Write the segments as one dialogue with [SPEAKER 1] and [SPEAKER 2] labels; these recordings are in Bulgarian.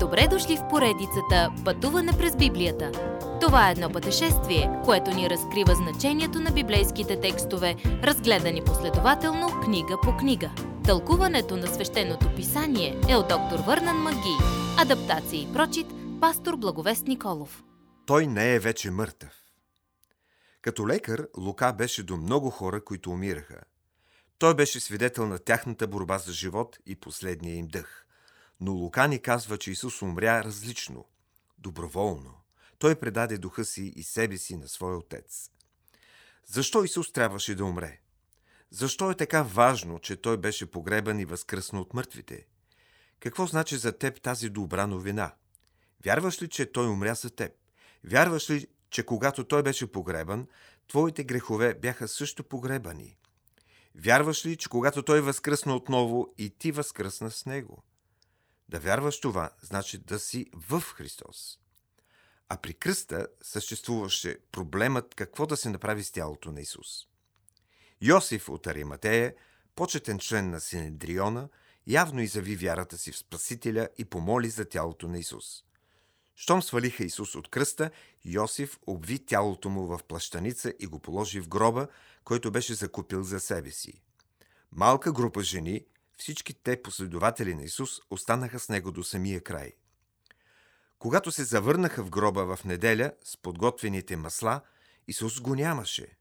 [SPEAKER 1] Добре дошли в поредицата Пътуване през Библията. Това е едно пътешествие, което ни разкрива значението на библейските текстове, разгледани последователно книга по книга. Тълкуването на свещеното писание е от доктор Върнан Маги. Адаптация и прочит, пастор Благовест Николов.
[SPEAKER 2] Той не е вече мъртъв. Като лекар, Лука беше до много хора, които умираха. Той беше свидетел на тяхната борба за живот и последния им дъх. Но Лука ни казва, че Исус умря различно, доброволно. Той предаде духа си и себе си на своя отец. Защо Исус трябваше да умре? Защо е така важно, че той беше погребан и възкръсна от мъртвите? Какво значи за теб тази добра новина? Вярваш ли, че той умря за теб? Вярваш ли, че когато той беше погребан, твоите грехове бяха също погребани? Вярваш ли, че когато той възкръсна отново и ти възкръсна с него? Да вярваш това, значи да си в Христос. А при кръста съществуваше проблемът какво да се направи с тялото на Исус. Йосиф от Ариматея, почетен член на Синедриона, явно изяви вярата си в Спасителя и помоли за тялото на Исус. Щом свалиха Исус от кръста, Йосиф обви тялото му в плащаница и го положи в гроба, който беше закупил за себе си. Малка група жени, всички те последователи на Исус, останаха с него до самия край. Когато се завърнаха в гроба в неделя с подготвените масла, Исус го нямаше.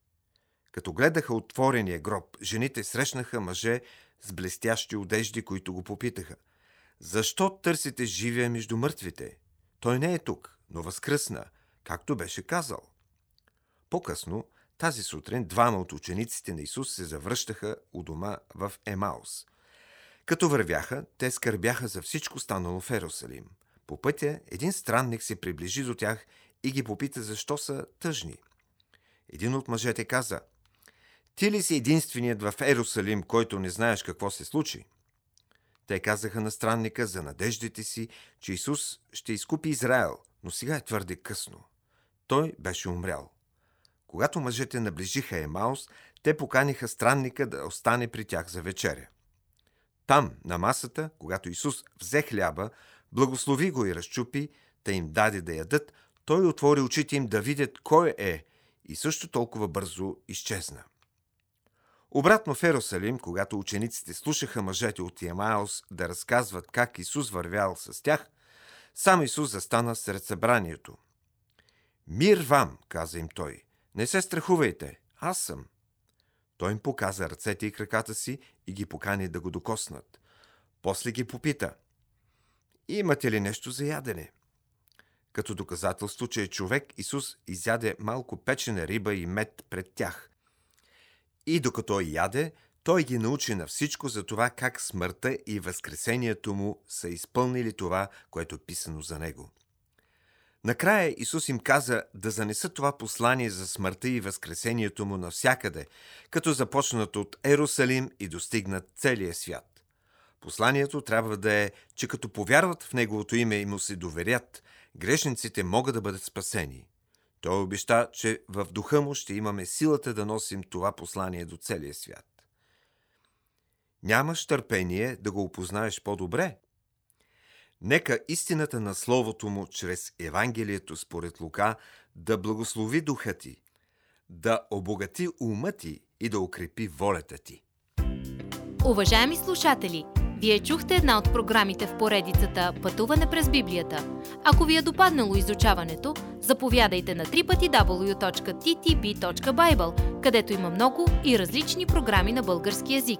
[SPEAKER 2] Като гледаха отворения гроб, жените срещнаха мъже с блестящи одежди, които го попитаха. Защо търсите живия между мъртвите? Той не е тук, но възкръсна, както беше казал. По-късно, тази сутрин, двама от учениците на Исус се завръщаха у дома в Емаус. Като вървяха, те скърбяха за всичко станало в Ерусалим. По пътя един странник се приближи до тях и ги попита защо са тъжни. Един от мъжете каза, «Ти ли си единственият в Ерусалим, който не знаеш какво се случи?» Те казаха на странника за надеждите си, че Исус ще изкупи Израел, но сега е твърде късно. Той беше умрял. Когато мъжете наближиха Емаус, те поканиха странника да остане при тях за вечеря. Там, на масата, когато Исус взе хляба, благослови го и разчупи, да им даде да ядат, той отвори очите им да видят кой е и също толкова бързо изчезна. Обратно в Ерусалим, когато учениците слушаха мъжете от Ямаос да разказват как Исус вървял с тях, сам Исус застана сред събранието. Мир вам, каза им той. Не се страхувайте, аз съм. Той им показа ръцете и краката си и ги покани да го докоснат. После ги попита. Имате ли нещо за ядене? Като доказателство, че е човек, Исус изяде малко печена риба и мед пред тях. И докато яде, той ги научи на всичко за това как смъртта и възкресението му са изпълнили това, което е писано за него. Накрая Исус им каза да занесат това послание за смъртта и възкресението му навсякъде, като започнат от Ерусалим и достигнат целия свят. Посланието трябва да е, че като повярват в Неговото име и му се доверят, грешниците могат да бъдат спасени. Той обеща, че в духа му ще имаме силата да носим това послание до целия свят. Нямаш търпение да го опознаеш по-добре? Нека истината на Словото му чрез Евангелието според Лука да благослови духа ти, да обогати ума ти и да укрепи волята ти.
[SPEAKER 1] Уважаеми слушатели, вие чухте една от програмите в поредицата Пътуване през Библията. Ако ви е допаднало изучаването, заповядайте на www.ttb.bible, където има много и различни програми на български язик.